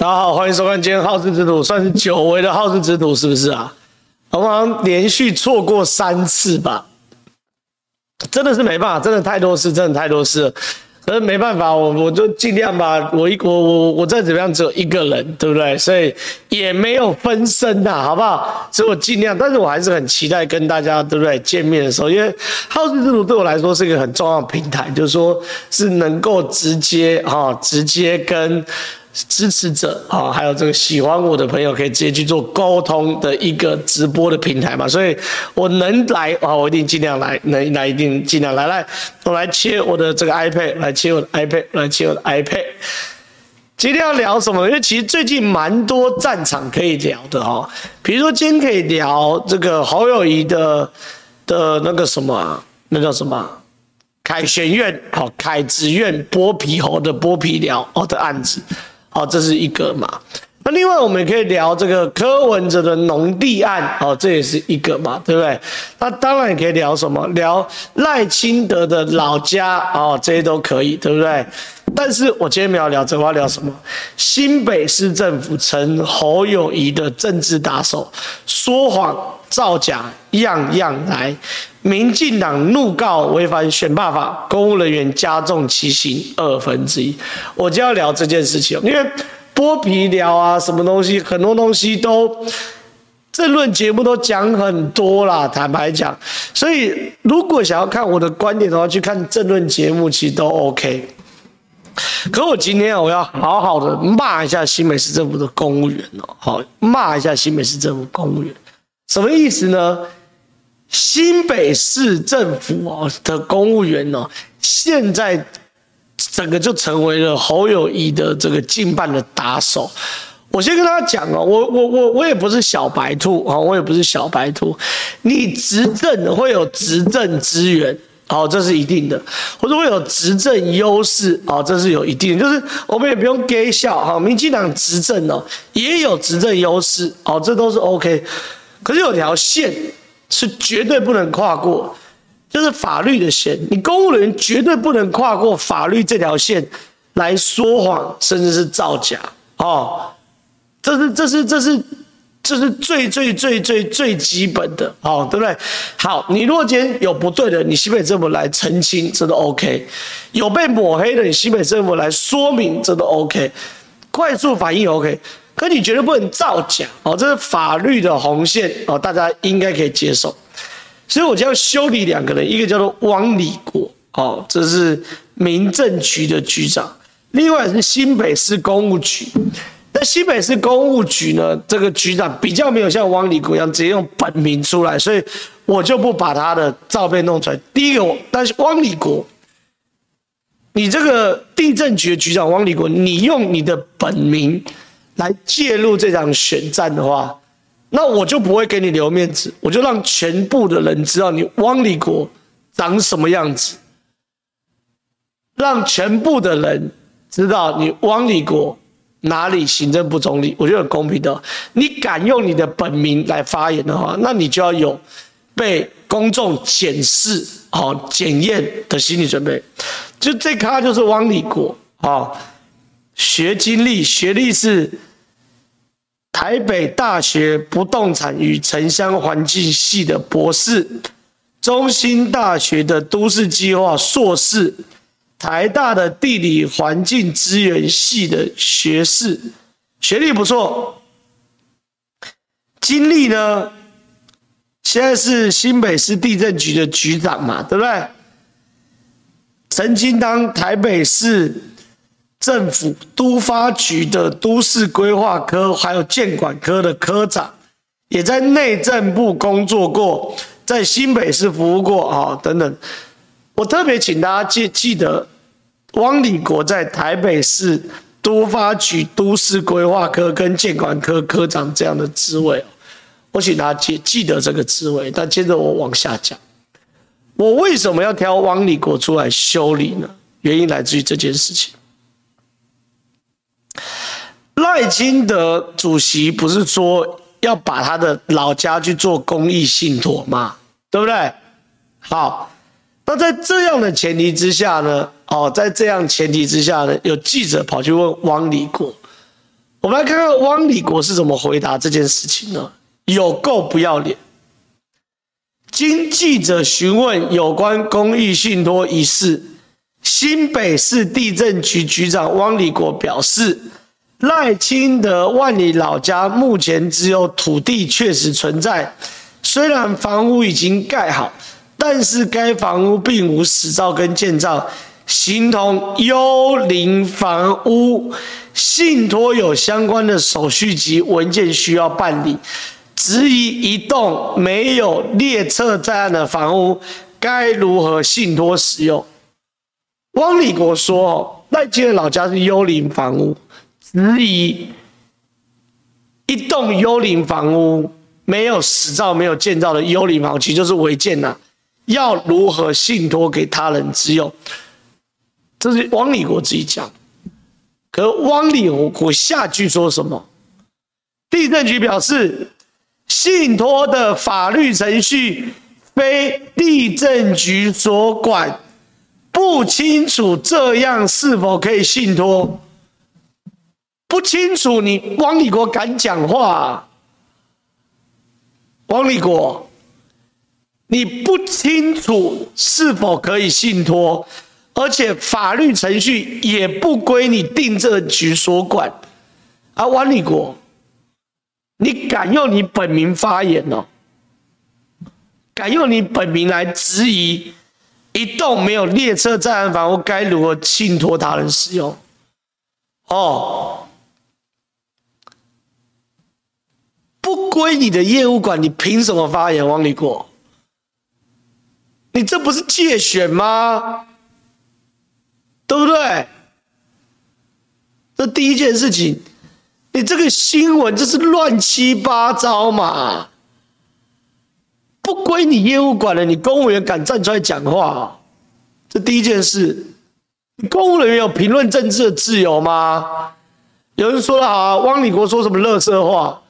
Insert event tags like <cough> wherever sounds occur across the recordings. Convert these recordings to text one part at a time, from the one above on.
大家好，欢迎收看今天好事之徒，算是久违的好事之徒，是不是啊？我们好像连续错过三次吧，真的是没办法，真的太多事，真的太多事了。可是没办法，我我就尽量吧。我一我我我再怎么样只有一个人，对不对？所以也没有分身呐，好不好？所以我尽量，但是我还是很期待跟大家，对不对？见面的时候，因为好事之徒对我来说是一个很重要的平台，就是说是能够直接哈，直接跟。支持者啊，还有这个喜欢我的朋友，可以直接去做沟通的一个直播的平台嘛，所以我能来啊，我一定尽量来，能来一定尽量来。来，我来切我的这个 iPad，来切我的 iPad，来切我的 iPad。今天要聊什么？因为其实最近蛮多战场可以聊的哦，比如说今天可以聊这个侯友宜的的那个什么，那叫什么？凯旋院，好，凯职院剥皮猴的剥皮寮哦的案子。好，这是一个嘛？那另外我们也可以聊这个柯文哲的农地案，哦，这也是一个嘛，对不对？那当然也可以聊什么？聊赖清德的老家，哦，这些都可以，对不对？但是我今天没有聊这个，我要聊什么？新北市政府成侯友谊的政治打手，说谎造假，样样来。民进党怒告违反选罢法，公务人员加重其刑二分之一。我就要聊这件事情，因为剥皮聊啊，什么东西，很多东西都政论节目都讲很多啦。坦白讲，所以如果想要看我的观点的话，去看政论节目其实都 OK。可我今天我要好好的骂一下新北市政府的公务员哦，好，骂一下新北市政府公务员，什么意思呢？新北市政府哦的公务员哦，现在整个就成为了侯友谊的这个近办的打手。我先跟大家讲哦，我我我我也不是小白兔啊，我也不是小白兔。你执政会有执政资源，哦，这是一定的；或者会有执政优势，哦，这是有一定的。就是我们也不用给笑哈，民进党执政哦，也有执政优势，哦，这都是 OK。可是有条线。是绝对不能跨过，就是法律的线。你公务人员绝对不能跨过法律这条线来说谎，甚至是造假哦。这是这是这是这是最最最最最基本的好，对不对？好，你如果今天有不对的，你新北政府来澄清，这都 OK。有被抹黑的，你新北政府来说明，这都 OK。快速反应 OK。可你绝对不能造假哦，这是法律的红线哦，大家应该可以接受。所以我就要修理两个人，一个叫做汪礼国哦，这是民政局的局长，另外是新北市公务局。那新北市公务局呢，这个局长比较没有像汪礼国一样直接用本名出来，所以我就不把他的照片弄出来。第一个，但是汪礼国，你这个地震局的局长汪礼国，你用你的本名。来介入这场选战的话，那我就不会给你留面子，我就让全部的人知道你汪礼国长什么样子，让全部的人知道你汪礼国哪里行政不中立，我觉得很公平的。你敢用你的本名来发言的话，那你就要有被公众检视、好检验的心理准备。就这咖就是汪立国啊，学经历，学历是。台北大学不动产与城乡环境系的博士，中兴大学的都市计划硕士，台大的地理环境资源系的学士，学历不错。经历呢，现在是新北市地政局的局长嘛，对不对？曾经当台北市。政府都发局的都市规划科，还有建管科的科长，也在内政部工作过，在新北市服务过啊，等等。我特别请大家记记得，汪礼国在台北市都发局都市规划科跟建管科科长这样的职位，我请大家记记得这个职位。但接着我往下讲，我为什么要挑汪礼国出来修理呢？原因来自于这件事情。赖清德主席不是说要把他的老家去做公益信托吗？对不对？好，那在这样的前提之下呢？哦，在这样前提之下呢，有记者跑去问汪礼国，我们来看看汪礼国是怎么回答这件事情呢？有够不要脸！经记者询问有关公益信托一事，新北市地震局局长汪礼国表示，赖清德万里老家目前只有土地确实存在，虽然房屋已经盖好，但是该房屋并无使照跟建造，形同幽灵房屋。信托有相关的手续及文件需要办理，质疑一栋没有列册在案的房屋该如何信托使用？汪礼国说，赖清德老家是幽灵房屋，质疑一栋幽灵房屋没有使照、没有建造的幽灵房，其实就是违建呐，要如何信托给他人之用？这是汪立国自己讲。可汪立国下句说什么？地政局表示，信托的法律程序非地政局所管，不清楚这样是否可以信托。不清楚，你汪立国敢讲话？汪立国，你不清楚是否可以信托？而且法律程序也不归你地政局所管，啊，王立国，你敢用你本名发言哦？敢用你本名来质疑一栋没有列车站案房屋该如何信托他人使用？哦，不归你的业务管，你凭什么发言？王立国，你这不是借选吗？对不对？这第一件事情，你这个新闻就是乱七八糟嘛，不归你业务管了，你公务员敢站出来讲话？这第一件事，公务人员有评论政治的自由吗？有人说了啊，汪礼国说什么垃圾话？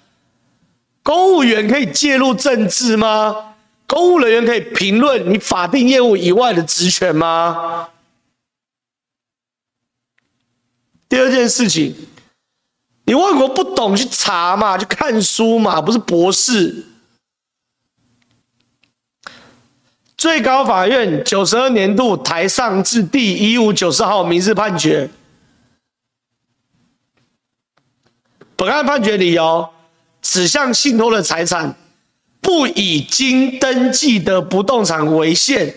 公务员可以介入政治吗？公务人员可以评论你法定业务以外的职权吗？第二件事情，你外国不懂去查嘛，去看书嘛，不是博士。最高法院九十二年度台上字第一五九四号民事判决，本案判决理由：指向信托的财产不以经登记的不动产为限，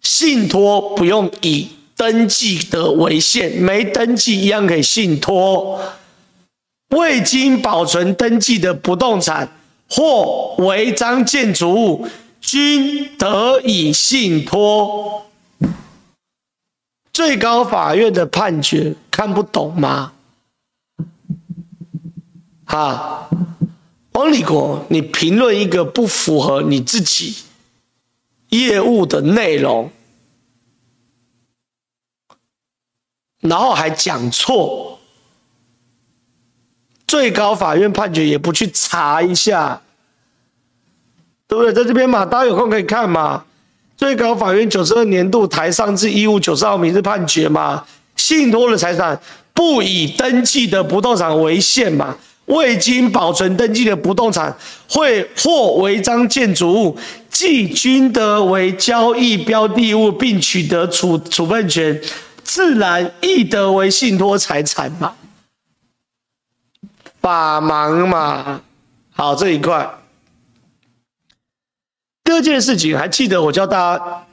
信托不用以。登记的为限，没登记一样可以信托。未经保存登记的不动产或违章建筑物，均得以信托。最高法院的判决看不懂吗？哈，汪礼国，你评论一个不符合你自己业务的内容。然后还讲错，最高法院判决也不去查一下，对不对？在这边嘛，大家有空可以看嘛。最高法院九十二年度台上字一五九四号民事判决嘛，信托的财产不以登记的不动产为限嘛，未经保存登记的不动产会或违章建筑物，即均得为交易标的物，并取得处处分权。自然亦得为信托财产嘛，法盲嘛。好，这一块。第二件事情，还记得我教大家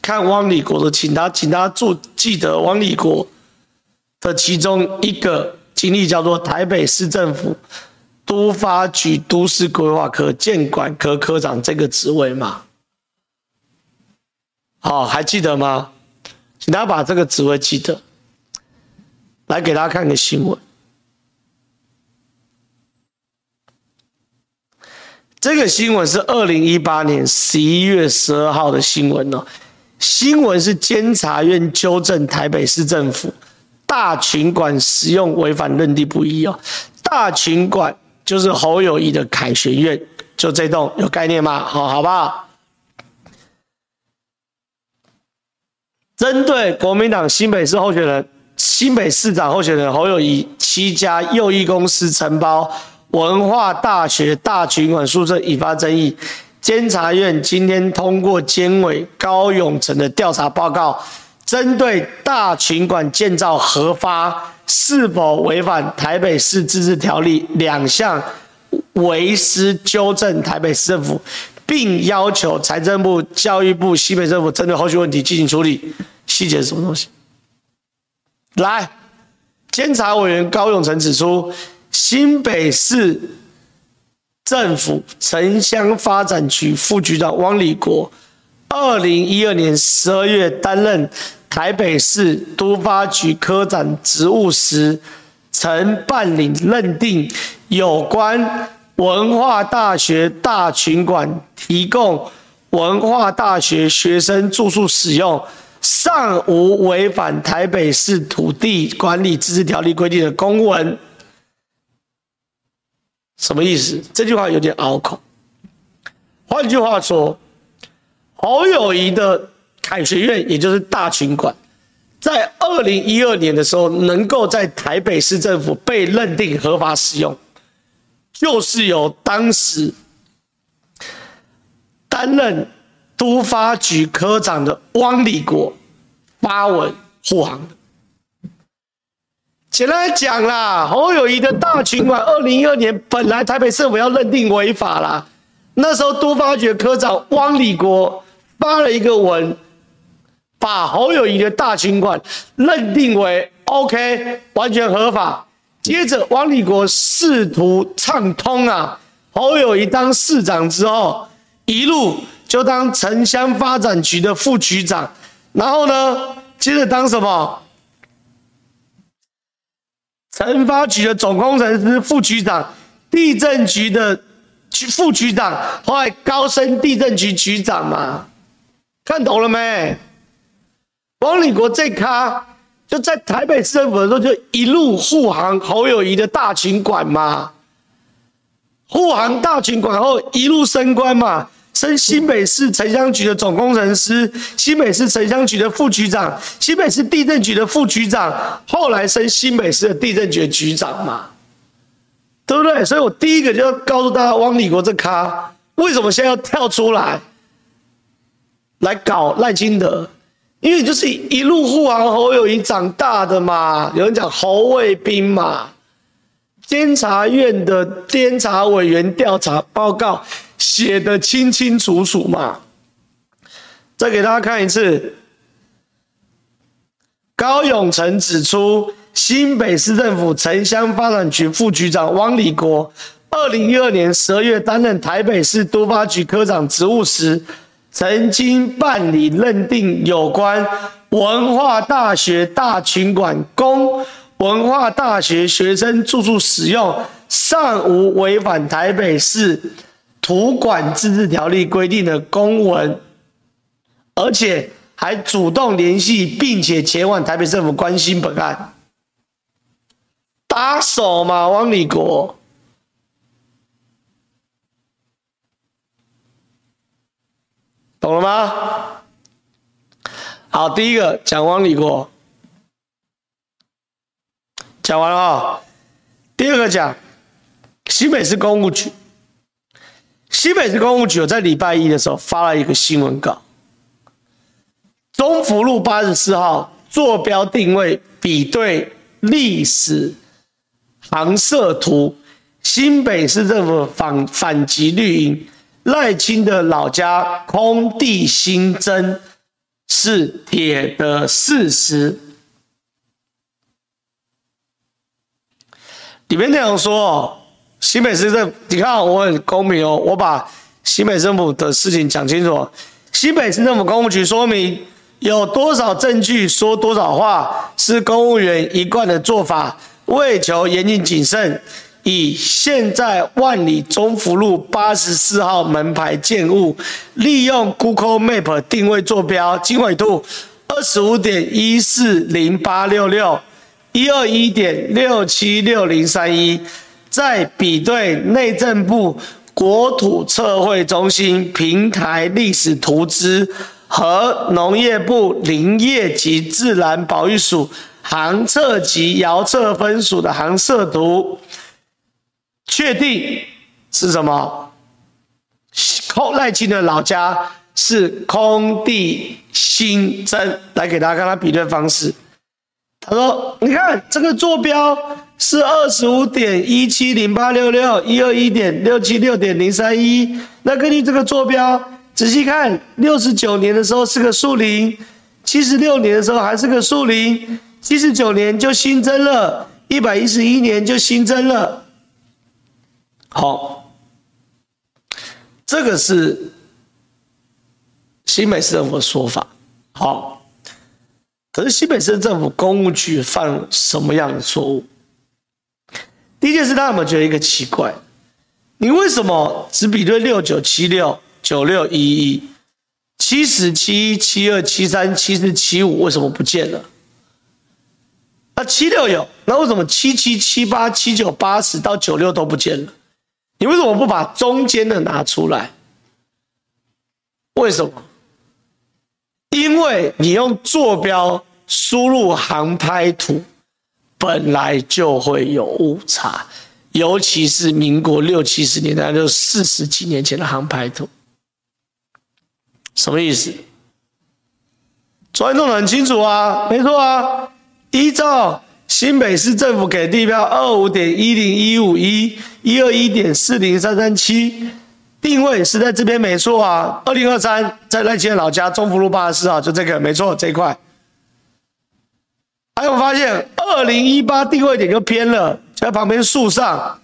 看汪立国的，请他，请他注记得汪立国的其中一个经历叫做台北市政府都发局都市规划科建管科科长这个职位嘛？好，还记得吗？请大家把这个职位记得，来给大家看个新闻。这个新闻是二零一八年十一月十二号的新闻哦。新闻是监察院纠正台北市政府大群馆使用违反认定不一哦。大群馆就是侯友宜的凯旋院，就这栋有概念吗？好，好不好？针对国民党新北市候选人新北市长候选人侯友宜七家右翼公司承包文化大学大群馆宿舍引发争议，监察院今天通过监委高永成的调查报告，针对大群馆建造核发是否违反台北市自治条例两项，为师纠正台北市政府，并要求财政部、教育部、新北政府针对后续问题进行处理。细节是什么东西？来，监察委员高永成指出，新北市政府城乡发展局副局长汪礼国，二零一二年十二月担任台北市都发局科长职务时，曾办理认定有关文化大学大群馆提供文化大学学生住宿使用。尚无违反台北市土地管理自治条例规定的公文，什么意思？这句话有点拗口。换句话说，侯友谊的凯学院，也就是大群馆，在二零一二年的时候，能够在台北市政府被认定合法使用，就是由当时担任。都发局科长的汪礼国发文护航的。简单来讲啦，侯友谊的大群馆，二零一二年本来台北市政府要认定违法啦，那时候都发局科长汪礼国发了一个文，把侯友谊的大群馆认定为 OK，完全合法。接着王立国试图畅通啊，侯友谊当市长之后，一路。就当城乡发展局的副局长，然后呢，接着当什么？城发局的总工程师副局长，地震局的局副局长，后来高升地震局局长嘛？看懂了没？汪礼国这咖就在台北市政府的时候，就一路护航侯友谊的大群馆嘛，护航大群馆后一路升官嘛。升新北市城乡局的总工程师，新北市城乡局的副局长，新北市地震局的副局长，后来升新北市的地震局局长嘛，对不对？所以我第一个就要告诉大家，汪礼国这咖为什么现在要跳出来来搞赖清德？因为就是一路护航侯友宜长大的嘛，有人讲侯卫兵嘛，监察院的监察委员调查报告。写得清清楚楚嘛！再给大家看一次。高永成指出，新北市政府城乡发展局副局长汪礼国，二零一二年十二月担任台北市都发局科长职务时，曾经办理认定有关文化大学大群馆供文化大学学生住宿使用，尚无违反台北市。土管自治条例规定的公文，而且还主动联系，并且前往台北政府关心本案，打手嘛，汪立国，懂了吗？好，第一个讲汪礼国，讲完了啊。第二个讲新北市公务局。新北市公务局在礼拜一的时候发了一个新闻稿，中福路八十四号坐标定位比对历史航摄图，新北市政府反反击绿营，赖清的老家空地新增是铁的事实。里面内容说。新北市政府，你看我很公平哦，我把新北政府的事情讲清楚。新北市政府公务局说明有多少证据说多少话，是公务员一贯的做法。为求严谨谨慎，以现在万里中福路八十四号门牌建物，利用 Google Map 定位坐标，经纬度二十五点一四零八六六，一二一点六七六零三一。再比对内政部国土测绘中心平台历史图资和农业部林业及自然保育署航测及遥测分署的航测图，确定是什么？空赖清的老家是空地新增，来给大家看他比对方式。他说：“你看这个坐标是二十五点一七零八六六一二一点六七六点零三一，那根据这个坐标，仔细看，六十九年的时候是个树林，七十六年的时候还是个树林，七十九年就新增了，一百一十一年就新增了。好，这个是新北市政府的说法。好。”可是新北市政府公务局犯什么样的错误？第一件事，大家有没有觉得一个奇怪？你为什么只比对六九七六九六一一七十七一七二七三七四七五为什么不见了？那七六有，那为什么七七七八七九八十到九六都不见了？你为什么不把中间的拿出来？为什么？因为你用坐标。输入航拍图本来就会有误差，尤其是民国六七十年代，就四十几年前的航拍图，什么意思？昨天弄得很清楚啊，没错啊，依照新北市政府给地标二五点一零一五一一二一点四零三三七，定位是在这边没错啊，二零二三在赖清德老家中福路八十四号，就这个没错这一块。还有发现，二零一八定位点就偏了，在旁边树上，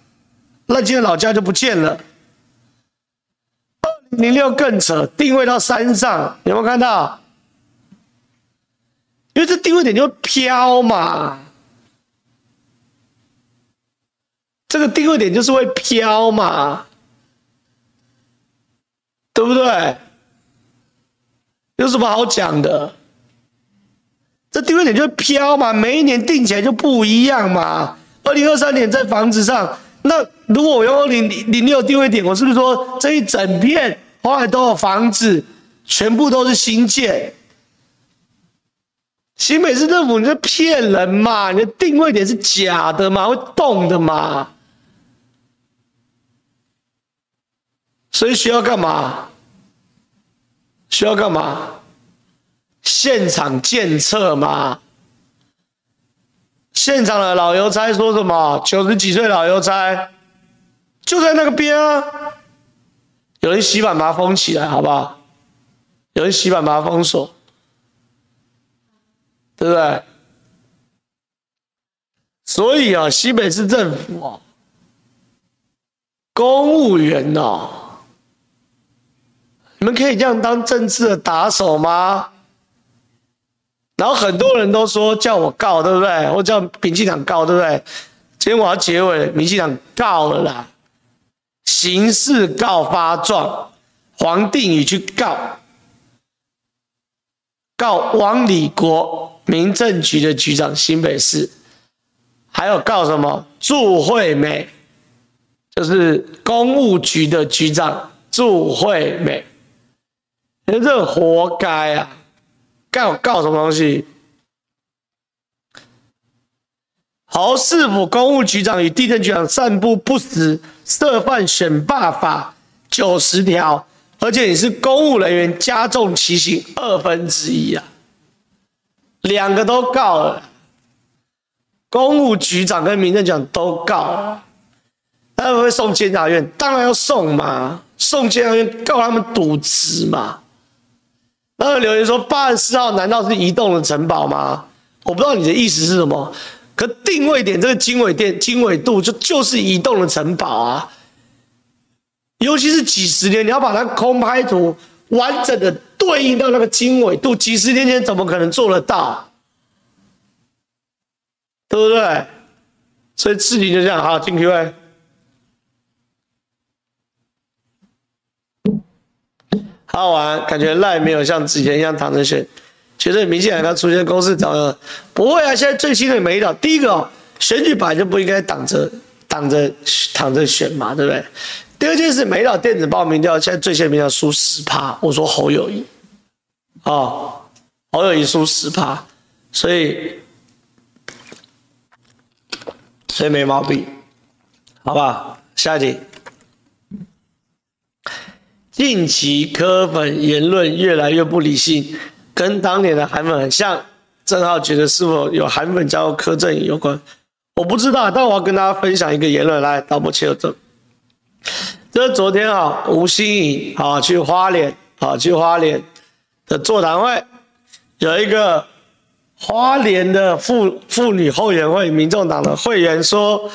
那今天老家就不见了。二零零六更扯，定位到山上，有没有看到？因为这定位点就飘嘛，这个定位点就是会飘嘛，对不对？有什么好讲的？这定位点就是飘嘛，每一年定起来就不一样嘛。二零二三年在房子上，那如果我用二零零六定位点，我是不是说这一整片后来都有房子，全部都是新建？新北市政府你在骗人嘛？你的定位点是假的嘛？会动的嘛？所以需要干嘛？需要干嘛？现场检测嘛？现场的老邮差说什么？九十几岁老邮差就在那个边啊！有人洗板把它封起来，好不好？有人洗板把它封锁，对不对？所以啊，西北市政府啊，公务员呐、啊，你们可以这样当政治的打手吗？然后很多人都说叫我告，对不对？或叫民进党告，对不对？今天我要结尾，民进党告了啦，刑事告发状，黄定宇去告，告王礼国，民政局的局长，新北市，还有告什么？祝惠美，就是公务局的局长，祝惠美，人这活该啊！告告什么东西？侯市府公务局长与地政局长散布不实涉犯选罢法九十条，而且你是公务人员，加重其刑二分之一啊！两个都告了，公务局长跟民政局长都告了，他会不会送监察院？当然要送嘛，送监察院告他们渎职嘛。那个留言说八十四号难道是移动的城堡吗？我不知道你的意思是什么。可定位点这个经纬点经纬度就就是移动的城堡啊，尤其是几十年，你要把它空拍图完整的对应到那个经纬度，几十年前怎么可能做得到？对不对？所以事情就这样，好，进 Q&A。好玩，感觉赖没有像之前一样躺着选，觉得明显他出现公式找了，不会啊！现在最新的没了。第一个哦，选举本来就不应该挡着挡着躺着选嘛，对不对？第二件事，没了电子报民调，现在最新民调输十趴，我说侯友谊，哦，侯友谊输十趴，所以所以没毛病，好不好？下一题。近期柯粉言论越来越不理性，跟当年的韩粉很像。正皓觉得是否有韩粉加入柯阵营有关？我不知道，但我要跟大家分享一个言论。来，导播切这，这是昨天啊，吴欣颖啊去花莲啊去花莲的座谈会，有一个花莲的妇妇女后援会民众党的会员说，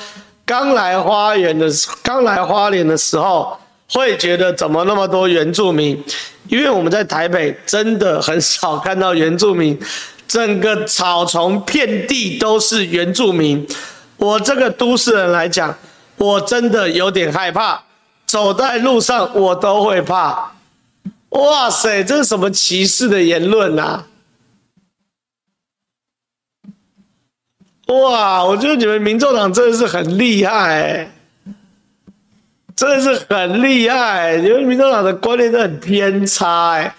刚来花园的刚来花莲的时候。会觉得怎么那么多原住民？因为我们在台北真的很少看到原住民，整个草丛遍地都是原住民。我这个都市人来讲，我真的有点害怕，走在路上我都会怕。哇塞，这是什么歧视的言论啊？哇，我觉得你们民众党真的是很厉害。真的是很厉害，因为民众党的观念都很偏差。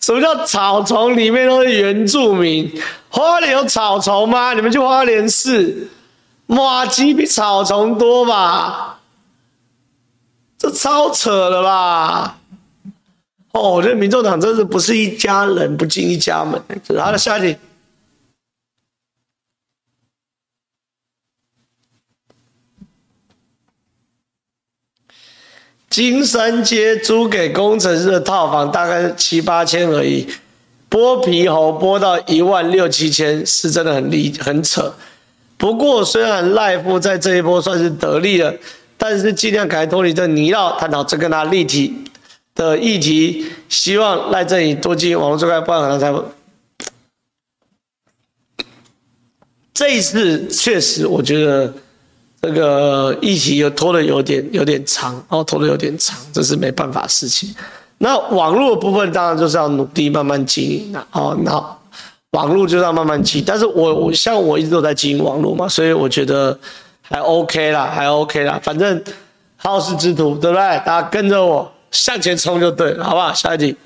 什么叫草丛里面都是原住民？花莲有草丛吗？你们去花莲市，麻糬比草丛多吧？这超扯了吧？哦，我觉得民众党真是不是一家人不进一家门。好的，下一题。金山街租给工程师的套房大概七八千而已，剥皮猴剥到一万六七千，是真的很厉很扯。不过虽然赖副在这一波算是得利了，但是尽量赶脱离这泥淖，探讨这个他立体的议题。希望赖阵营多进网络这块，不然可能才会。这一次确实，我觉得。这个议题又拖得有点有点长，然后拖得有点长，这是没办法的事情。那网络部分当然就是要努力慢慢经营了，哦，那网络就是要慢慢经营。但是我我像我一直都在经营网络嘛，所以我觉得还 OK 啦，还 OK 啦。反正好事之徒，对不对？大家跟着我向前冲就对了，好不好？下一题，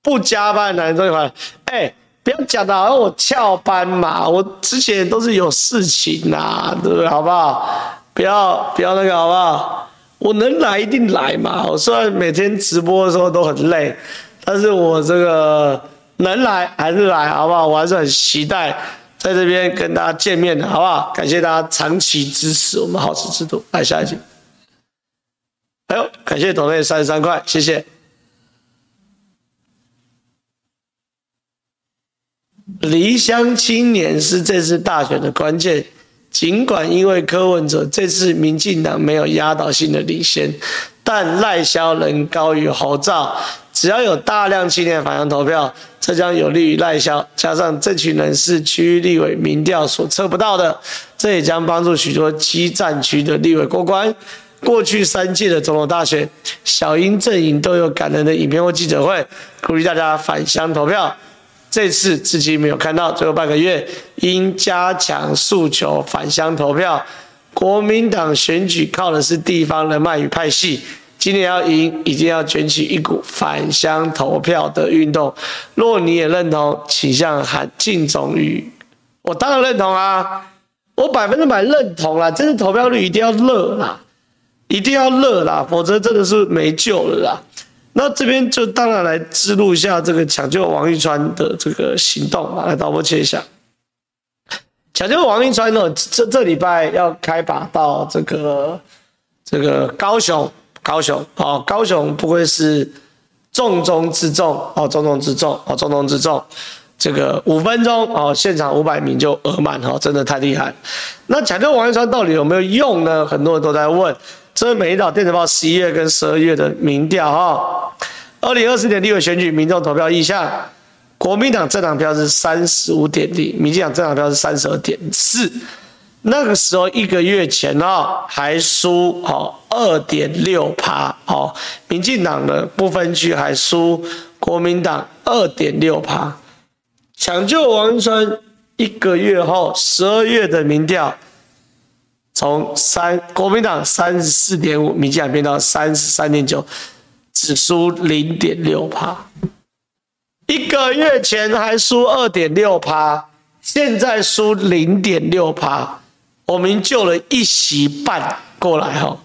不加班的男人最快，哎。不要讲的好像我翘班嘛，我之前都是有事情呐，对不对？好不好？不要不要那个好不好？我能来一定来嘛。我虽然每天直播的时候都很累，但是我这个能来还是来，好不好？我还是很期待在这边跟大家见面的，好不好？感谢大家长期支持我们好事之都。来下一集，哎呦，感谢董内三十三块，谢谢。离乡青年是这次大选的关键。尽管因为柯文哲这次民进党没有压倒性的领先，但赖萧仍高于侯赵。只要有大量青年返乡投票，这将有利于赖萧。加上这群人是区域立委民调所测不到的，这也将帮助许多基战区的立委过关。过去三届的总统大选，小英阵营都有感人的影片或记者会，鼓励大家返乡投票。这次至今没有看到，最后半个月应加强诉求返乡投票。国民党选举靠的是地方人脉与派系，今年要赢，一定要卷起一股返乡投票的运动。若你也认同，请向韩进总语。我当然认同啊，我百分之百认同啦。这次投票率一定要热啦，一定要热啦，否则真的是没救了啦。那这边就当然来记录一下这个抢救王一川的这个行动啊，来导播切一下。抢救王一川呢，这这礼拜要开拔到这个这个高雄，高雄哦，高雄不愧是重中之重哦，重中之重哦，重中之重。这个五分钟哦，现场五百名就额满哦，真的太厉害。那抢救王一川到底有没有用呢？很多人都在问。这是美丽岛电子报十一月跟十二月的民调哈，二零二四年立委选举民众投票意向，国民党政党票是三十五点零，民进党政党票是三十二点四，那个时候一个月前哦还输哦二点六趴哦，民进党的不分区还输国民党二点六趴，抢救王川一个月后十二月的民调。从三国民党三十四点五，民进党变到三十三点九，只输零点六趴。一个月前还输二点六趴，现在输零点六趴。我们救了一席半过来哈，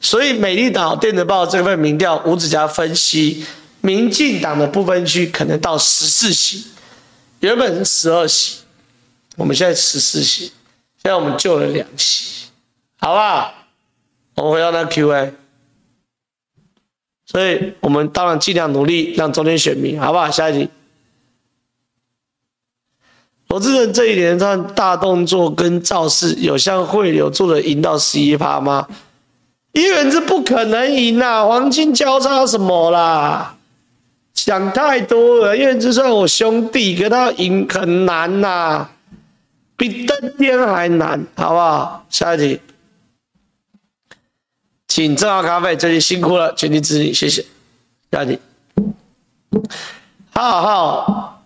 所以美丽岛电子报这份民调，吴子嘉分析，民进党的不分区可能到十四席，原本是十二席，我们现在十四席，现在我们救了两席，好不好？我们回到那 Q&A，所以我们当然尽量努力让中间选民，好不好？下一题。罗智仁这一连串大动作跟造势，有像汇流做的赢到十一趴吗？一元是不可能赢啊，黄金交叉什么啦？想太多了。叶元就算我兄弟，跟他赢很难呐、比登天还难，好不好？下一题，请正好咖啡，这里辛苦了，全体支持你，谢谢。下一题，好好。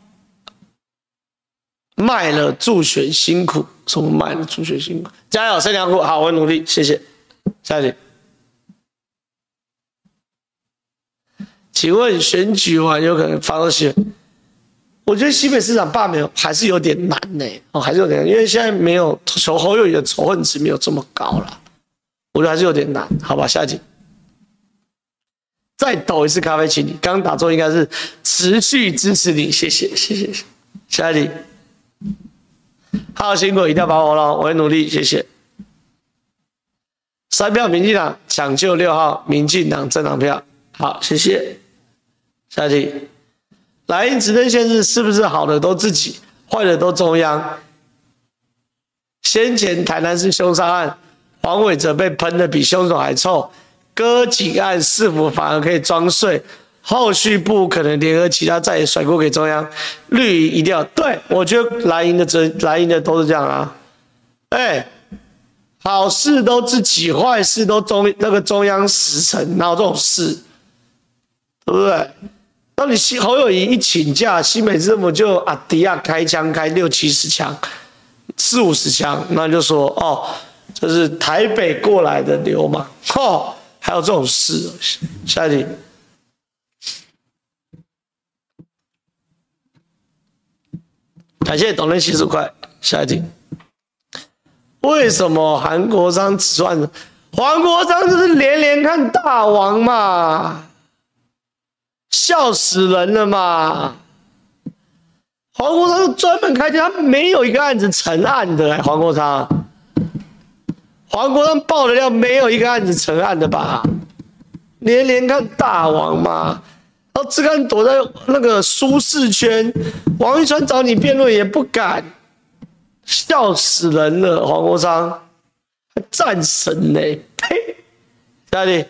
卖了助选辛苦，什么卖了助选辛苦？加油，生良苦，好，我会努力，谢谢。下一题，请问选举完有可能发到新闻？我觉得西北市长罢免还是有点难呢，哦，还是有点难，因为现在没有仇侯友宜的仇恨值没有这么高了，我觉得还是有点难，好吧？下一题，再抖一次咖啡，请你刚打中应该是持续支持你，谢谢，谢谢。下一题。好辛苦，一定要把握了，我会努力，谢谢。三票民进党抢救六号民进党政党票，好，谢谢。下一题，蓝营执政县市是不是好的都自己，坏的都中央？先前台南市凶杀案，黄伟哲被喷的比凶手还臭，割颈案是否反而可以装睡？后续不可能联合其他再甩锅给中央，绿营一定要对，我觉得蓝营的责蓝营的都是这样啊，哎、好事都自己，坏事都中那个中央时辰，哪有这种事，对不对？那你侯友宜一请假，新美政府就阿迪亚开枪开六七十枪，四五十枪，那就说哦，这是台北过来的流氓，<laughs> 哦，还有这种事，下一题。感谢董内七十块，下一题。为什么韩国商只算？黄国昌就是连连看大王嘛，笑死人了嘛！黄国昌专门开枪，他没有一个案子成案的、欸。黄国昌，黄国昌爆的料没有一个案子成案的吧？连连看大王嘛。然后只敢躲在那个舒适圈，王一川找你辩论也不敢，笑死人了。黄国昌，战神呢？呸！哪里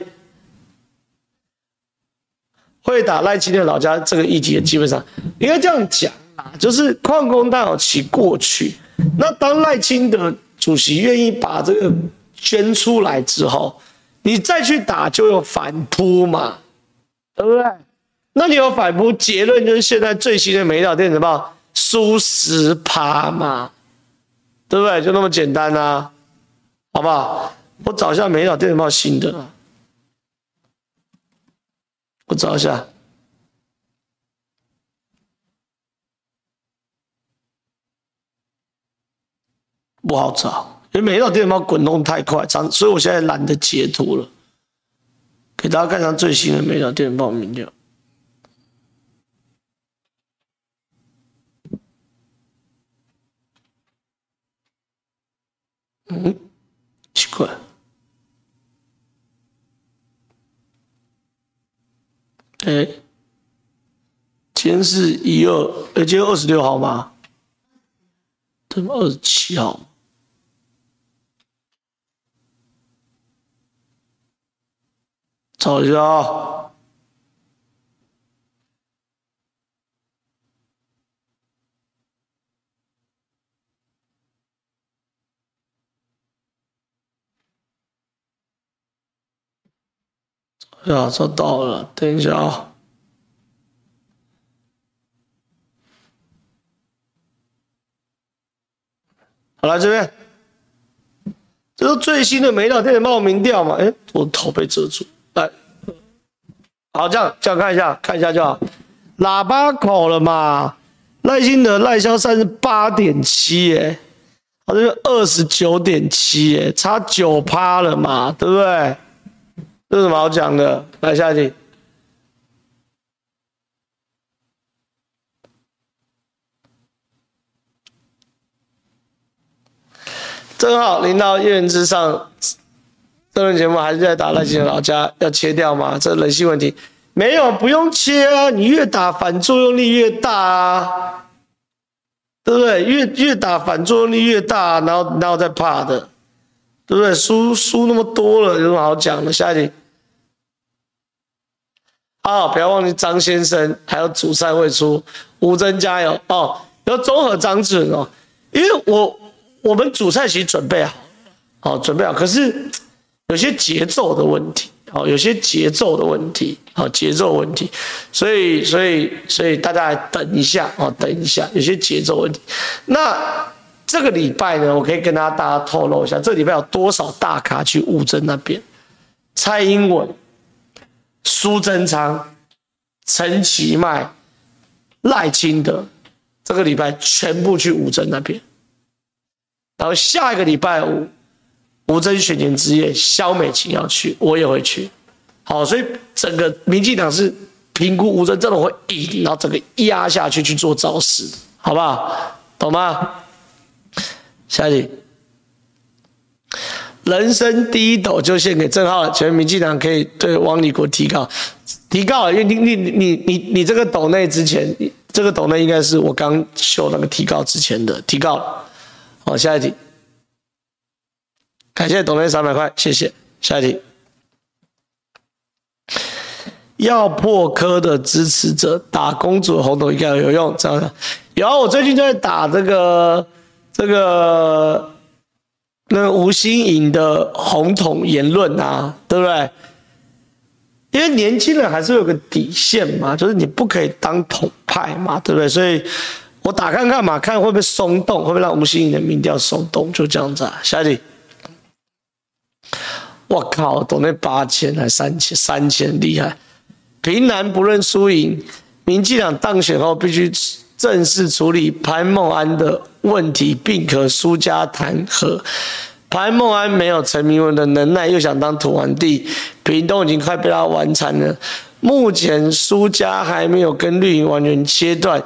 会打赖清德老家这个议题？基本上应该这样讲啊，就是矿工大有其过去。那当赖清德主席愿意把这个捐出来之后，你再去打就有反扑嘛，对不对？那你有反扑结论，就是现在最新的《美岛电子报》输十趴嘛，对不对？就那么简单啊，好不好？我找一下《美岛电子报》新的，我找一下，不好找，因为《美丽岛电报》滚动太快，长，所以我现在懒得截图了，给大家看一下最新的《美丽岛电报》民调。嗯，奇怪。哎、欸，今天是一二，哎，今天二十六号吗？怎么二十七号？找一下啊。呀，找到了，等一下啊、好了，这边这是最新的《美丽岛电子报》民调嘛？哎，我头被遮住，来，好，这样这样看一下，看一下就好。喇叭口了嘛？赖心德赖萧三十八点七，哎，好，这个二十九点七，哎，差九趴了嘛，对不对？这有什么好讲的？来下一题。正好临到一人之上，这轮节目还是在打赖清德老家，要切掉吗？这人性问题没有，不用切啊，你越打反作用力越大啊，对不对？越越打反作用力越大，然后然后再怕的，对不对？输输那么多了，有什么好讲的？下一题。好，不要忘记张先生，还有主赛会出，吴峥加油哦，要综合张志哦，因为我。我们主菜其实准备好，好准备好，可是有些节奏的问题，好有些节奏的问题，好节奏问题，所以所以所以大家等一下啊，等一下，有些节奏问题。那这个礼拜呢，我可以跟大家大家透露一下，这个礼拜有多少大咖去吴峥那边？蔡英文、苏贞昌、陈其迈、赖清德，这个礼拜全部去吴峥那边。然后下一个礼拜五，吴峥选前之夜，萧美琴要去，我也会去。好，所以整个民进党是评估吴峥真的会赢，然后整个压下去去做造势，好不好？懂吗？下一题，人生第一斗就献给郑浩了，请民进党可以对王立国提告，提告，因为你你你你你这个斗内之前，这个斗内应该是我刚秀那个提告之前的提告。好，下一题。感谢董内三百块，谢谢。下一题。要破科的支持者打公主红头应该有用，这样有啊，我最近在打这个这个那个吴欣颖的红统言论啊，对不对？因为年轻人还是有个底线嘛，就是你不可以当统派嘛，对不对？所以。我打看看嘛，看会不会松动，会不会让吴欣颖的民调松动？就这样子啊。下一题，我靠，懂那八千还三千，三千厉害。平南不论输赢，民进党当选后必须正式处理潘孟安的问题，并和苏家谈和。潘孟安没有陈明文的能耐，又想当土皇帝，屏东已经快被他玩惨了。目前苏家还没有跟绿营完全切断，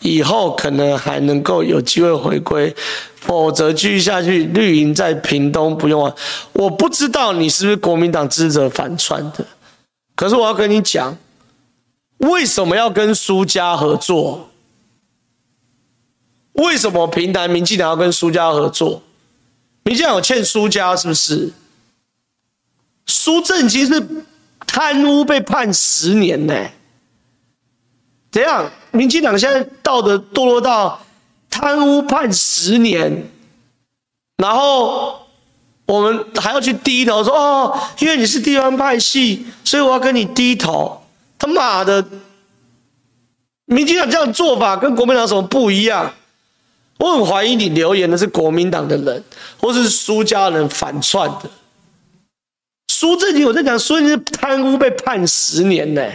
以后可能还能够有机会回归，否则继续下去，绿营在屏东不用啊。我不知道你是不是国民党支者反串的，可是我要跟你讲，为什么要跟苏家合作？为什么平台民进党要跟苏家合作？民进党有欠苏家是不是？苏正其实。贪污被判十年呢？怎样？民进党现在道德堕落到贪污判十年，然后我们还要去低头说哦，因为你是地方派系，所以我要跟你低头。他妈的，民进党这样做法跟国民党有什么不一样？我很怀疑你留言的是国民党的人，或是苏家人反串的。苏正清，我在讲，苏正清贪污被判十年呢。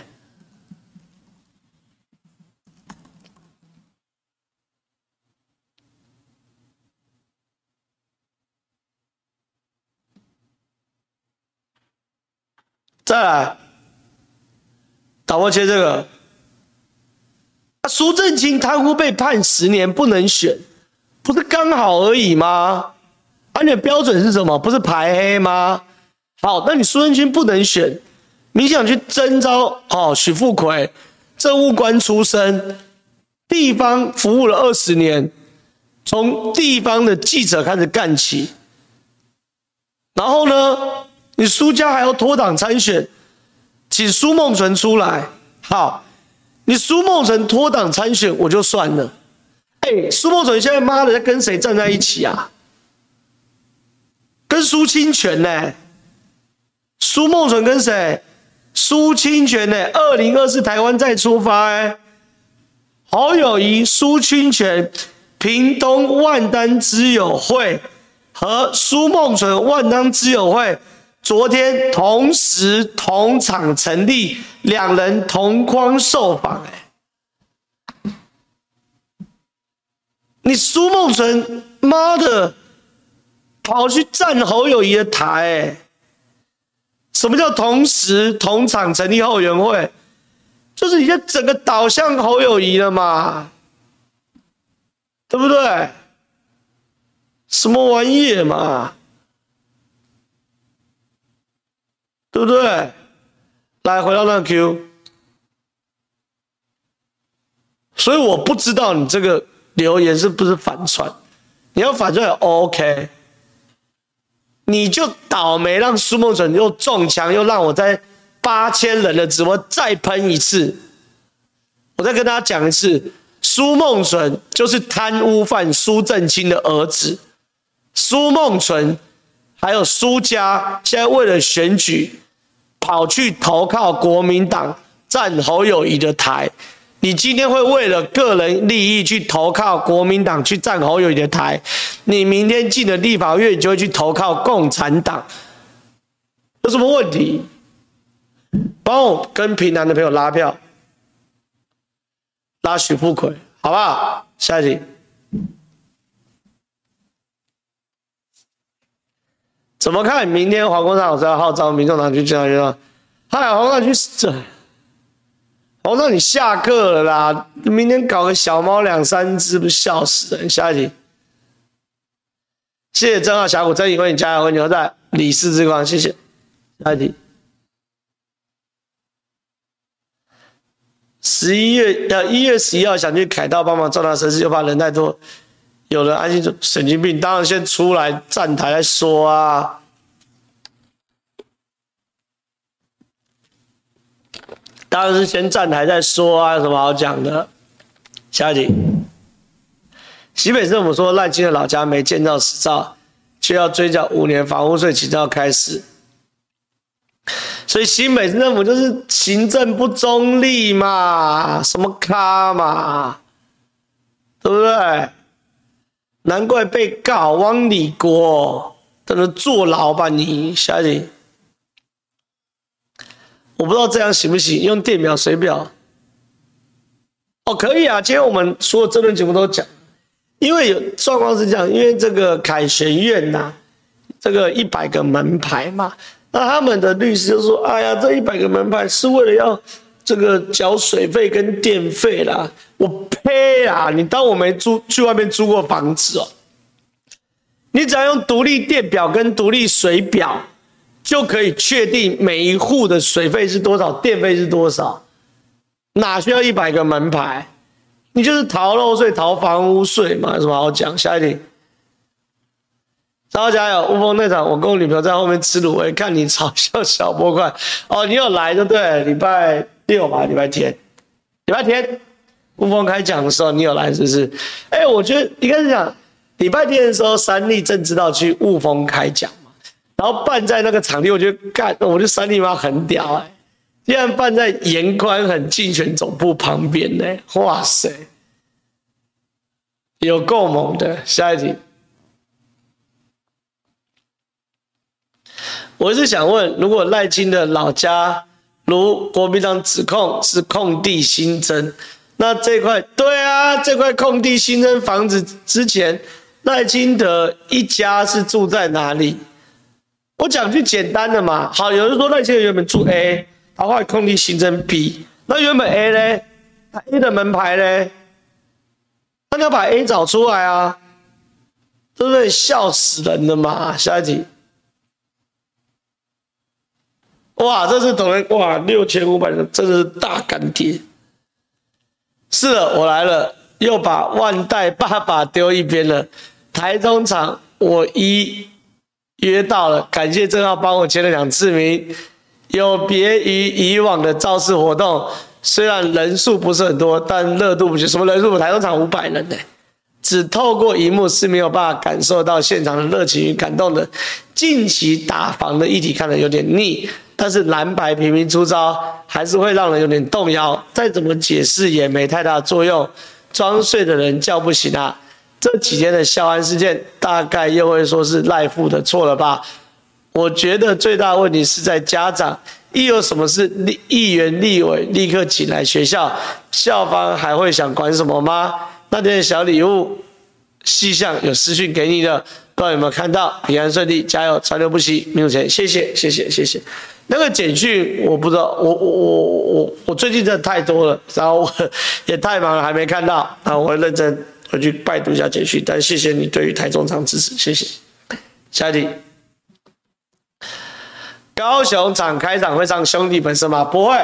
再来，导播切这个，啊，苏正清贪污被判十年不能选，不是刚好而已吗？而且标准是什么？不是排黑吗？好，那你苏正清不能选，你想去征召哦？许富奎，政务官出身，地方服务了二十年，从地方的记者开始干起，然后呢，你苏家还要脱党参选，请苏孟纯出来。好，你苏孟纯脱党参选我就算了，哎，苏孟纯现在妈的在跟谁站在一起啊？跟苏清泉呢？苏梦纯跟谁？苏清泉呢？二零二四台湾再出发哎，侯友宜、苏清泉、屏东万丹之友会和苏梦纯万丹之友会昨天同时同场成立，两人同框受访哎，你苏梦纯妈的跑去站侯友宜的台、欸。什么叫同时同场成立后援会？就是你在整个导向侯友谊了嘛，对不对？什么玩意嘛，对不对？来回到那个 Q，所以我不知道你这个留言是不是反串，你要反串也 OK。你就倒霉，让苏孟纯又中枪，又让我在八千人的直播再喷一次。我再跟大家讲一次，苏孟纯就是贪污犯苏正清的儿子。苏孟纯还有苏家，现在为了选举，跑去投靠国民党，站侯友宜的台。你今天会为了个人利益去投靠国民党，去站侯友宜的台，你明天进了立法院，你就会去投靠共产党，有什么问题？帮我跟平南的朋友拉票，拉许富奎，好不好？下一题，怎么看？明天黄国昌老师要号召民众党去建党吗？嗨，黄国昌去这。我让你下课了啦！明天搞个小猫两三只，不笑死人？下一题，谢谢真号峡谷真以为你加油，为你而战，李氏之光，谢谢。下一题，十一月要一月十一号想去凯道帮忙壮大声势，又怕人太多，有人安心说神经病，当然先出来站台来说啊。当然是先站台再说啊，有什么好讲的？下一题，新北政府说赖清德老家没建造执照，却要追缴五年房屋税，起照开始。所以新北政府就是行政不中立嘛，什么咖嘛，对不对？难怪被告汪理国等着坐牢吧你？下一题。我不知道这样行不行？用电表、水表，哦，可以啊。今天我们所有这轮节目都讲，因为有状况是这样，因为这个凯旋院呐、啊，这个一百个门牌嘛，那他们的律师就说：“哎呀，这一百个门牌是为了要这个缴水费跟电费啦。”我呸啊！你当我没租去外面租过房子哦？你只要用独立电表跟独立水表。就可以确定每一户的水费是多少，电费是多少，哪需要一百个门牌？你就是逃漏税、逃房屋税嘛，有什么好讲？下一题，超加油！雾峰那场，我跟我女朋友在后面吃卤味，看你嘲笑小波块。哦，你有来就对，礼拜六吧，礼拜天，礼拜天，雾峰开讲的时候你有来是不是？哎、我觉得应该是讲礼拜天的时候，三立正知道去雾峰开讲。然后办在那个场地，我觉得干，我觉得三立妈很屌哎、欸，竟然办在颜宽很竞选总部旁边呢、哇塞，有够猛的。下一题，我是想问，如果赖清德老家如国民党指控是空地新增，那这块对啊，这块空地新增房子之前赖清德一家是住在哪里？我讲句简单的嘛，好，有人说那些原本住 A，然后空地形成 B，那原本 A 呢？A 的门牌呢？那你要把 A 找出来啊，对不对？笑死人了嘛！下一题，哇，这是等于哇六千五百人，这是大干爹。是的，我来了，又把万代爸爸丢一边了。台中场我一。约到了，感谢正浩帮我签了两次名。有别于以往的造势活动，虽然人数不是很多，但热度不行。什么人数？台中场五百人呢，只透过荧幕是没有办法感受到现场的热情与感动的。近期打房的议题看得有点腻，但是蓝白频频出招，还是会让人有点动摇。再怎么解释也没太大作用，装睡的人叫不醒啊。这几天的校安事件，大概又会说是赖副的错了吧？我觉得最大的问题是在家长，一有什么事，立议员、立委立刻请来学校，校方还会想管什么吗？那天的小礼物，细项有私讯给你的，不知道有没有看到？平安顺利，加油，川流不息，没有钱，谢谢，谢谢，谢谢。那个简讯我不知道，我我我我我最近真的太多了，然后我 <laughs> 也太忙了，还没看到。啊，我会认真回去拜读一下简讯。但谢谢你对于台中场支持，谢谢。下一题，高雄场开场会唱兄弟本色吗？不会。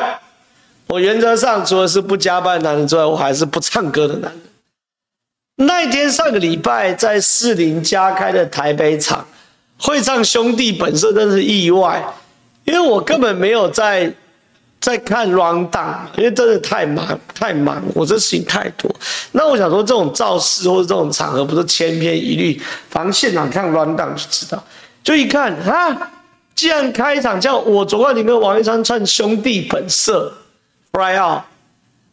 我原则上除了是不加班的男人之外，我还是不唱歌的男人。那一天上个礼拜在士林加开的台北场会唱《兄弟本色》，真是意外，因为我根本没有在在看 rundown，因为真的太忙太忙，我这事情太多。那我想说，这种造势或者这种场合不是千篇一律，反正现场看 rundown 就知道。就一看啊，既然开场叫我左冠霖跟王一山唱《兄弟本色》，right out，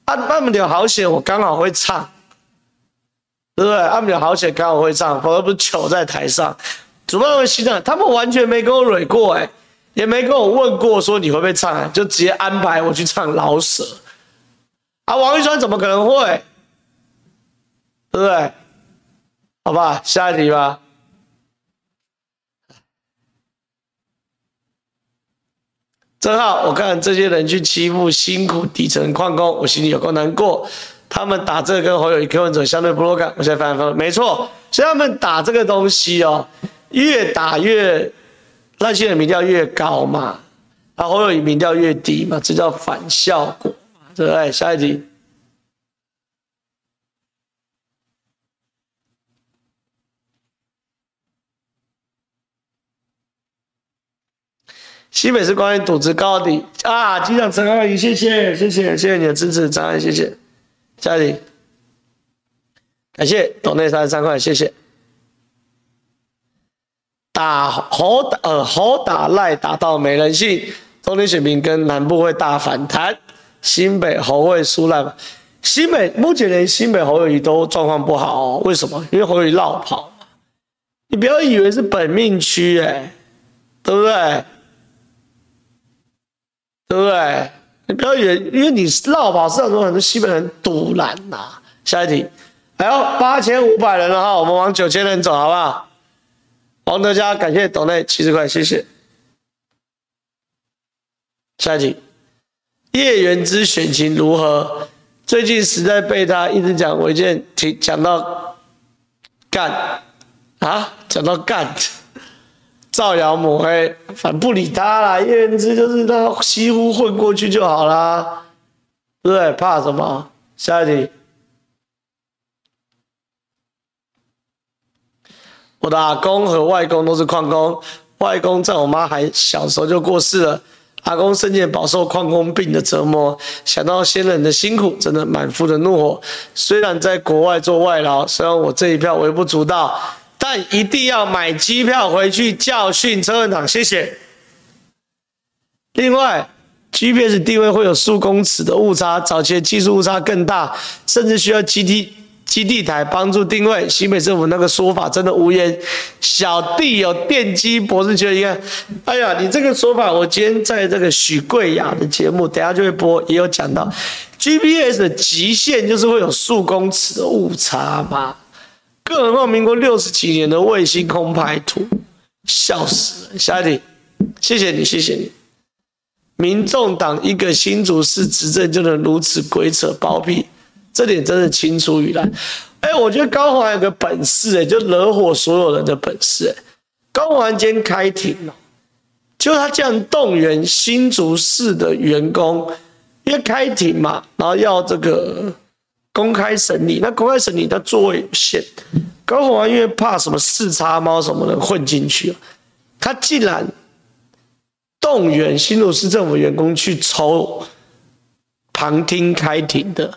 啊，那么好险，我刚好会唱。对不对？他们有好险，刚好会唱，否则不是糗在台上。主办方心想，他们完全没跟我蕊过，哎，也没跟我问过，说你会不会唱，就直接安排我去唱老舍。啊，王玉川怎么可能会？对不对？好吧，下一题吧。正好我看这些人去欺负辛苦底层矿工，我心里有够难过。他们打这个跟侯友宜柯文哲相对不落干，我现在翻翻，没错，所以他们打这个东西哦，越打越赖清德民调越高嘛，然后侯友宜民调越低嘛，这叫反效果，对不对？下一题，西北是关于赌资高的啊，机长陈阿姨，谢谢谢谢谢谢你的支持，张阿姨谢谢。下一题，感谢斗内三十三块，谢谢。打猴打呃猴打赖打到没人性，中天选民跟南部会大反弹，新北侯会输烂？新北目前连新北侯友宜都状况不好哦，为什么？因为侯友宜落跑。你不要以为是本命区哎，对不对？对不对？你不要以为，因为你落跑，市场中很多西北人赌烂呐。下一题，还有八千五百人了哈，我们往九千人走，好不好？王德佳，感谢斗内七十块，谢谢。下一题，叶元之选情如何？最近实在被他一直讲违建，提讲到干啊，讲到干。造谣抹黑，反不理他啦。叶元之就是他西湖混过去就好啦，对不对？怕什么？下一题。我的阿公和外公都是矿工，外公在我妈还小时候就过世了。阿公生前饱受矿工病的折磨，想到先人的辛苦，真的满腹的怒火。虽然在国外做外劳，虽然我这一票微不足道。但一定要买机票回去教训车院长，谢谢。另外，GPS 定位会有数公尺的误差，早期的技术误差更大，甚至需要基地基地台帮助定位。新北政府那个说法真的无言。小弟有电机博士学历，哎呀，你这个说法，我今天在这个许贵雅的节目，等下就会播，也有讲到，GPS 的极限就是会有数公尺的误差嘛。更何况民国六十几年的卫星空拍图，笑死了！下一题，谢谢你，谢谢你。民众党一个新竹市执政就能如此鬼扯包庇，这点真是青出于蓝。哎、我觉得高宏安有个本事、欸，哎，就惹火所有人的本事、欸。哎，高宏安今天开庭了，就他这样动员新竹市的员工，因为开庭嘛，然后要这个。公开审理，那公开审理他座位有限，高宏安因为怕什么四叉猫什么的混进去，他竟然动员新竹市政府员工去抽旁听开庭的，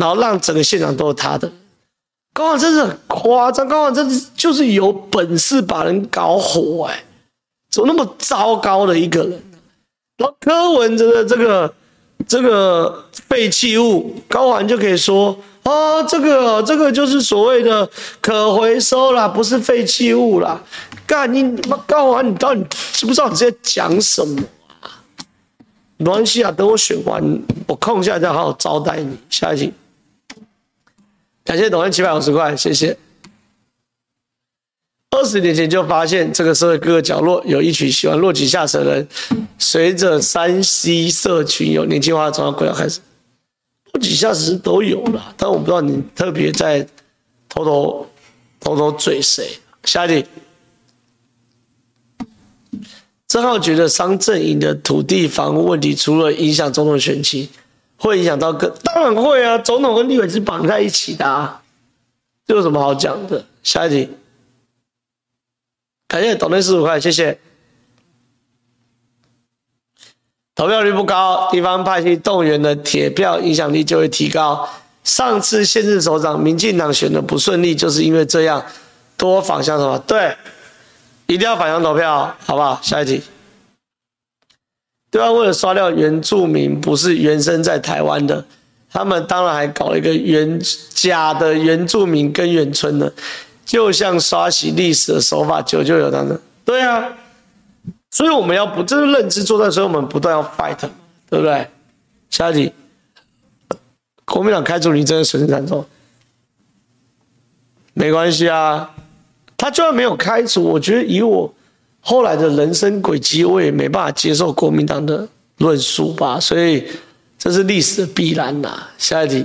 然后让整个现场都是他的。高虹安真是很夸张，高虹安真是就是有本事把人搞火哎、怎么那么糟糕的一个人？然后柯文哲的这个。这个废弃物，高虹安就可以说啊，这个这个就是所谓的可回收啦，不是废弃物啦。干你妈高虹安，你到底知不知道你在讲什么啊？没关系啊，等我选完，我空下再好好招待你。下一题，感谢董恩七百五十块，谢谢。二十年前就发现这个社会各个角落有一群喜欢落井下石的人，随着山西社群有年轻化的重要轨道开始，落井下石都有了，但我不知道你特别在偷偷偷偷嘴谁。下一题，正浩觉得商阵营的土地房屋问题，除了影响总统选情，会影响到各，当然会啊，总统跟立委是绑在一起的啊，这有什么好讲的？下一题。感谢董内四十五块，谢谢。投票率不高，地方派系动员的铁票影响力就会提高。上次县市首长民进党选的不顺利，就是因为这样。多反向投票，对，一定要反向投票，好不好？下一题。对啊，为了刷掉原住民不是原生在台湾的，他们当然还搞了一个原假的原住民根源村的。就像刷洗历史的手法，久就有当的，对啊，所以我们要不这是认知作战，所以我们不断要 fight，对不对？下一题，国民党开除你真的损失惨重，没关系啊，他就算没有开除，我觉得以我后来的人生轨迹，我也没办法接受国民党的论述吧，所以这是历史的必然呐。下一题。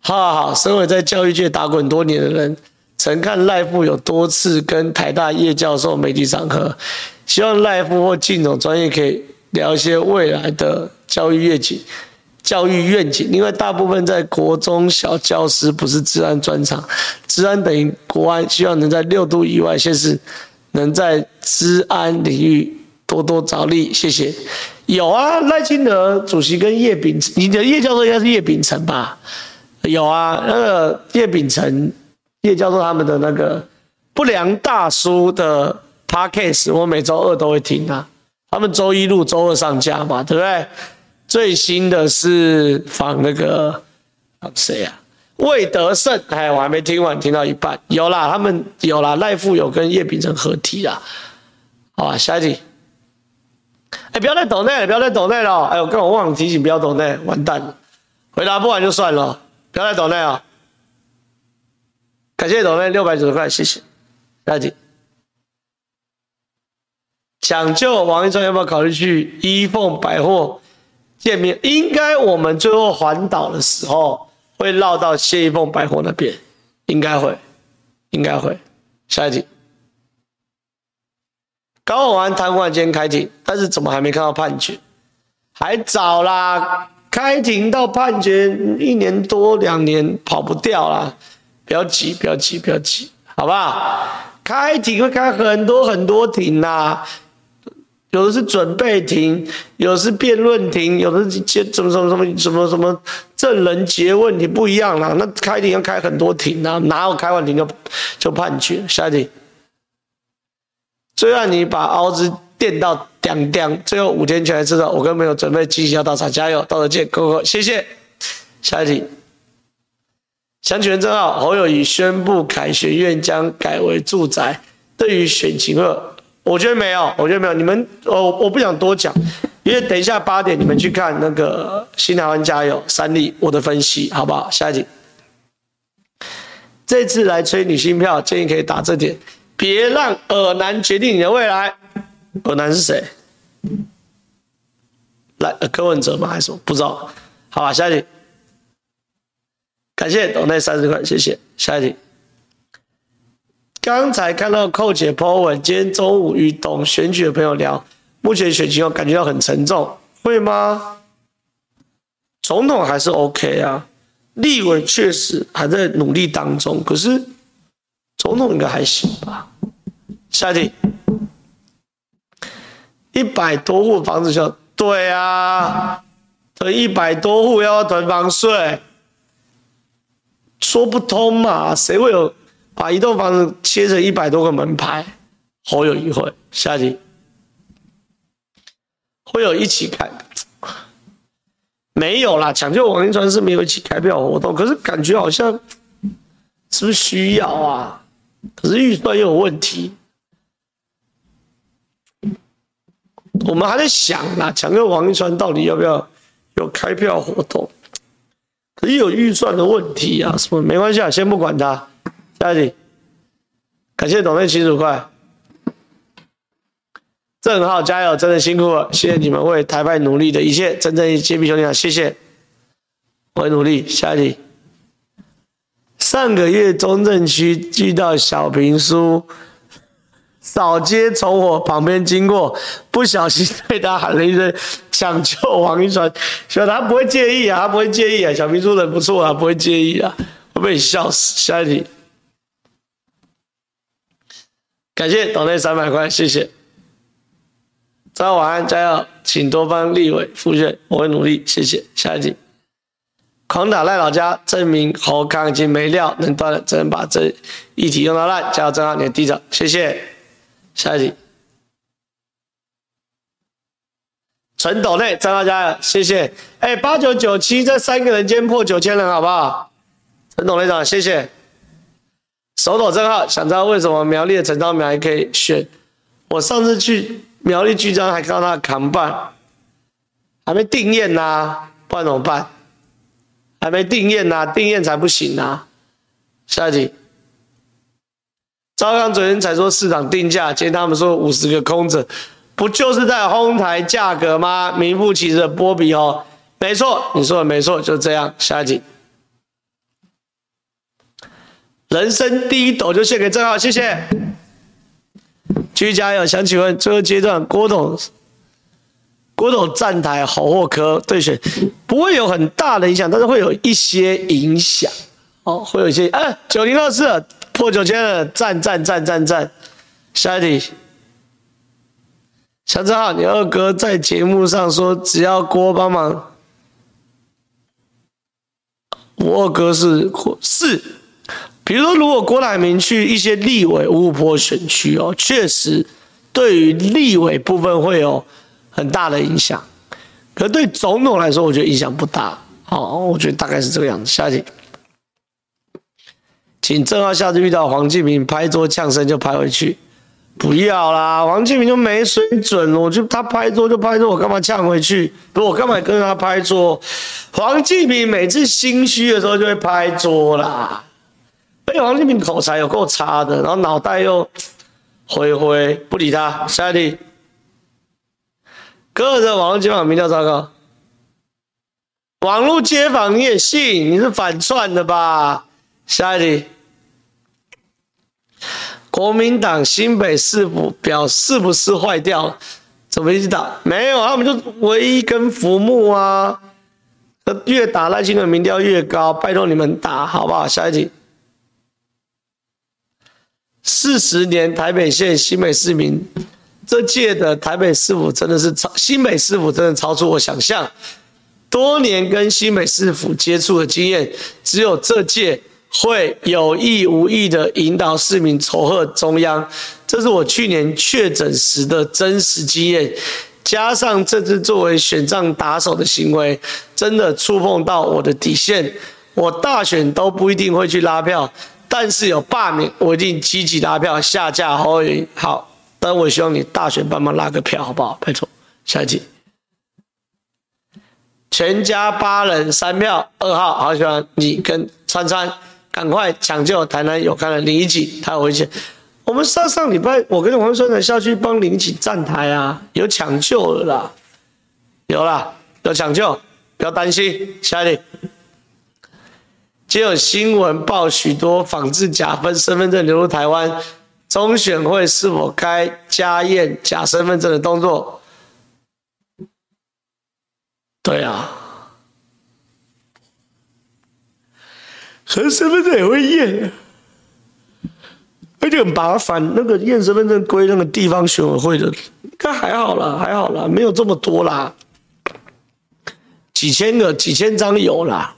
好好好，身为在教育界打滚多年的人，曾看赖副有多次跟台大叶教授媒体场合，希望赖副或靳总专业可以聊一些未来的教育愿景、教育愿景。因为大部分在国中小教师不是治安专长，治安等于国安，希望能在六度以外先是能在治安领域多多着力。谢谢。有啊，赖清德主席跟叶丙，你的叶教授应该是叶秉成吧？有啊，那个叶秉成、叶教授他们的那个不良大叔的 podcast，我每周二都会听啊。他们周一录，周二上架嘛，对不对？最新的是仿那个谁啊？魏德胜，哎，我还没听完，听到一半。有啦，他们有啦，赖富有跟叶秉成合体啦。好吧，下一题。哎，不要再抖内了，不要再抖内了。哎呦，我刚好忘了提醒，不要抖内，完蛋了。回答不完就算了。不要再抖内啊！感谢抖内六百九十块，谢谢。下一题，抢救王一川要不要考虑去一凤百货见面？应该我们最后环岛的时候会绕到谢一凤百货那边，应该会，应该会。下一题，高虹安贪污案今天开庭，但是怎么还没看到判决？还早啦。开庭到判决一年多两年跑不掉啦，不要急，不要急，不要急，好不好？开庭会开很多很多庭呐，有的是准备庭，有的是辩论庭，有的是接什么什么什么什么什么证人詰问题不一样啦。那开庭要开很多庭啊，哪有开完庭就就判决？下一题，最让你把凹子电到。叮叮，最后五天全来吃的，我跟朋友准备继续要到场，加油，到时见，哥哥，谢谢。下一题，想请问正浩，侯友谊宣布凯旋院将改为住宅，对于选情二，我觉得没有，我觉得没有。你们，我我不想多讲，因为等一下八点你们去看那个新台湾加油三立我的分析，好不好？下一题，这次来催女性票，建议可以打这点，别让尔男决定你的未来。尔男是谁？来，柯文哲吗？还是什么？不知道。好吧，下一题。感谢董内三十块，谢谢。下一题。刚才看到寇姐 po 文，今天中午与懂选举的朋友聊，目前选情我感觉到很沉重，会吗？总统还是 OK 啊，立委确实还在努力当中，可是总统应该还行吧。下一题。一百多户房子就对啊，囤一百多户要囤房税，说不通嘛？谁会有把一栋房子切成一百多个门牌？侯友宜会，下集会有一起开？没有啦，抢救王一川是没有一起开票活动，可是感觉好像是不是需要啊？可是预算又有问题。我们还在想啦，抢救王一川到底要不要有开票活动？可是有预算的问题啊，什么没关系啊，先不管他，下一题，感谢董内七十五块。正浩加油，真的辛苦了，谢谢你们为台派努力的一切，真正揭秘兄弟啊，谢谢，我会努力。下一题，上个月中正区遇到小平叔扫街从我旁边经过，不小心对他喊了一声“抢救王一传”，小他不会介意啊，他不会介意啊，小平叔人不错啊，不会介意啊，会被你笑死。下一题，感谢董内三百块，谢谢。早上晚安，加油，请多帮立委复选，我会努力，谢谢。下一题，狂打赖老家，证明侯康已经没料能断了，只能把这一题用到烂，加油，正好你的地长，谢谢。下一题，陈斗内，正好加油，谢谢。哎，八九九七这三个人间破九千人，好不好？陈董内长，谢谢。手抖正好，想知道为什么苗栗的陈昭苗还可以选？我上次去。苗栗局长还看到他的扛棒，还没定验呐，不然怎么办？还没定验呐，定验才不行呐。下一题，赵康昨天才说市场定价，今天他们说五十个空着，不就是在哄抬价格吗？名副其实的波比哦，没错，你说的没错，就这样。下一题，人生第一斗就献给正浩，谢谢。继续加油！想请问，最后阶段郭董郭董站台好或科对选，不会有很大的影响，但是会有一些影响哦，会有一些。哎，九零二四破九千了，赞赞赞赞赞！下一题，小正浩，你二哥在节目上说，只要郭帮忙，我二哥是是。比如说，如果郭台铭去一些立委五五波选区哦，确实对于立委部分会有很大的影响。可对总统来说，我觉得影响不大。好，我觉得大概是这个样子。下一题，请正浩下次遇到黄敬明拍桌呛声就拍回去，不要啦，黄敬明就没水准了。我就他拍桌就拍桌，我干嘛呛回去？不我干嘛跟他拍桌？黄敬明每次心虚的时候就会拍桌啦。被王金平口才有够差的，然后脑袋又灰灰，不理他。下一题，个人网络街访民调糟糕，网络街访你也信？你是反串的吧？下一题，国民党新北市府表是不是坏掉？怎么一直打？没有，他们就唯一跟浮木啊，越打赖清德民调越高，拜托你们打好不好？下一题。四十年台北县新北市民，这届的台北市府真的是超新北市府真的超出我想象。多年跟新北市府接触的经验，只有这届会有意无意的引导市民仇恨中央，这是我去年确诊时的真实经验。加上这次作为选战打手的行为，真的触碰到我的底线。我大选都不一定会去拉票。但是有罢免，我一定积极拉票下架侯友宜。好，但我希望你大选帮忙拉个票，好不好？拜托。下一集，全家八人三票，二号，好喜欢你跟川川，赶快抢救台南有看的林宜景，他回去。我们上上礼拜，我跟黄春南下去帮林宜景站台啊，有抢救了啦，有啦，有抢救，不要担心。下一题。今有新闻报许多仿制假分身份证流入台湾，中选会是否该加验假身份证的动作？对啊，可是身份证也会验，而且很麻烦。那个验身份证归那个地方选委会的，应该还好啦，还好啦，没有这么多啦，几千个、几千张有啦。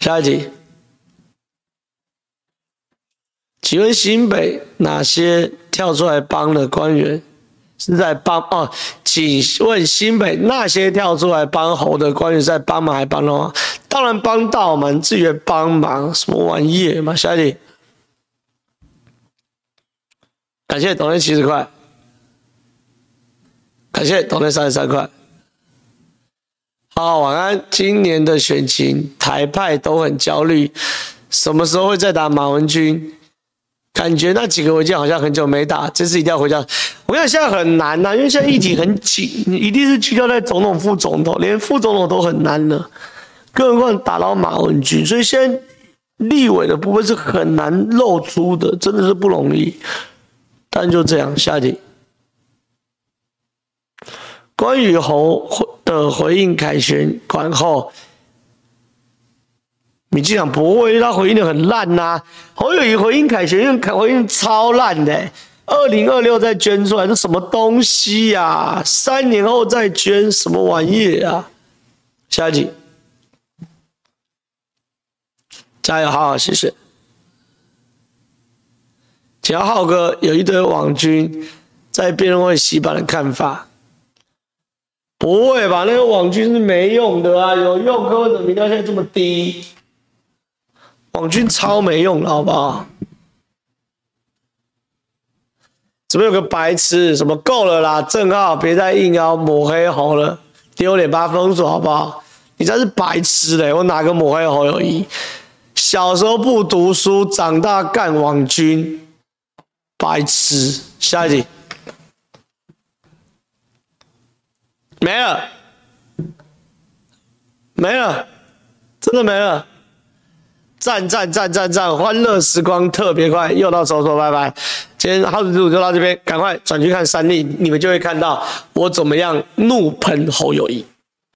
下一题，请问新北哪些跳出来帮的官员是在帮哦？请问新北那些跳出来帮侯的官员是在帮忙还帮了吗？当然帮到嘛，自愿帮忙什么玩意嘛？下一题，感谢董内七十块，感谢董内三十三块。好，晚安。今年的选情，台派都很焦虑，什么时候会再打马文君？感觉那几个文件好像很久没打，这次一定要回家。我跟你讲，现在很难呐、因为现在议题很紧，你一定是聚焦在总统、副总统，连副总统都很难了，更何况打到马文君。所以现在立委的部分是很难露出的，真的是不容易。但就这样，下集。关于侯的回应凯旋观后。民进党不会，他回应的很烂呐、啊。侯友宜回应凯旋，因为回应超烂的、欸。二零二六再捐出来，这什么东西呀、三年后再捐，什么玩意啊？下一题，加油，好好，谢谢。只要浩哥有一堆网军在辩论会洗版的看法，不会吧？那个网军是没用的啊，有用，柯文哲民调现在这么低。网军超没用了，好不好？怎么有个白痴？什么够了啦？正浩，别再硬要抹黑红了，丢脸把封锁好不好？你才是白痴嘞！我哪个抹黑侯友宜？小时候不读书，长大干网军，白痴！下一题，没了，没了，真的没了。赞赞赞赞赞！欢乐时光特别快，又到收说拜拜。今天耗子之舞就到这边，赶快转去看三立，你们就会看到我怎么样怒喷侯友谊。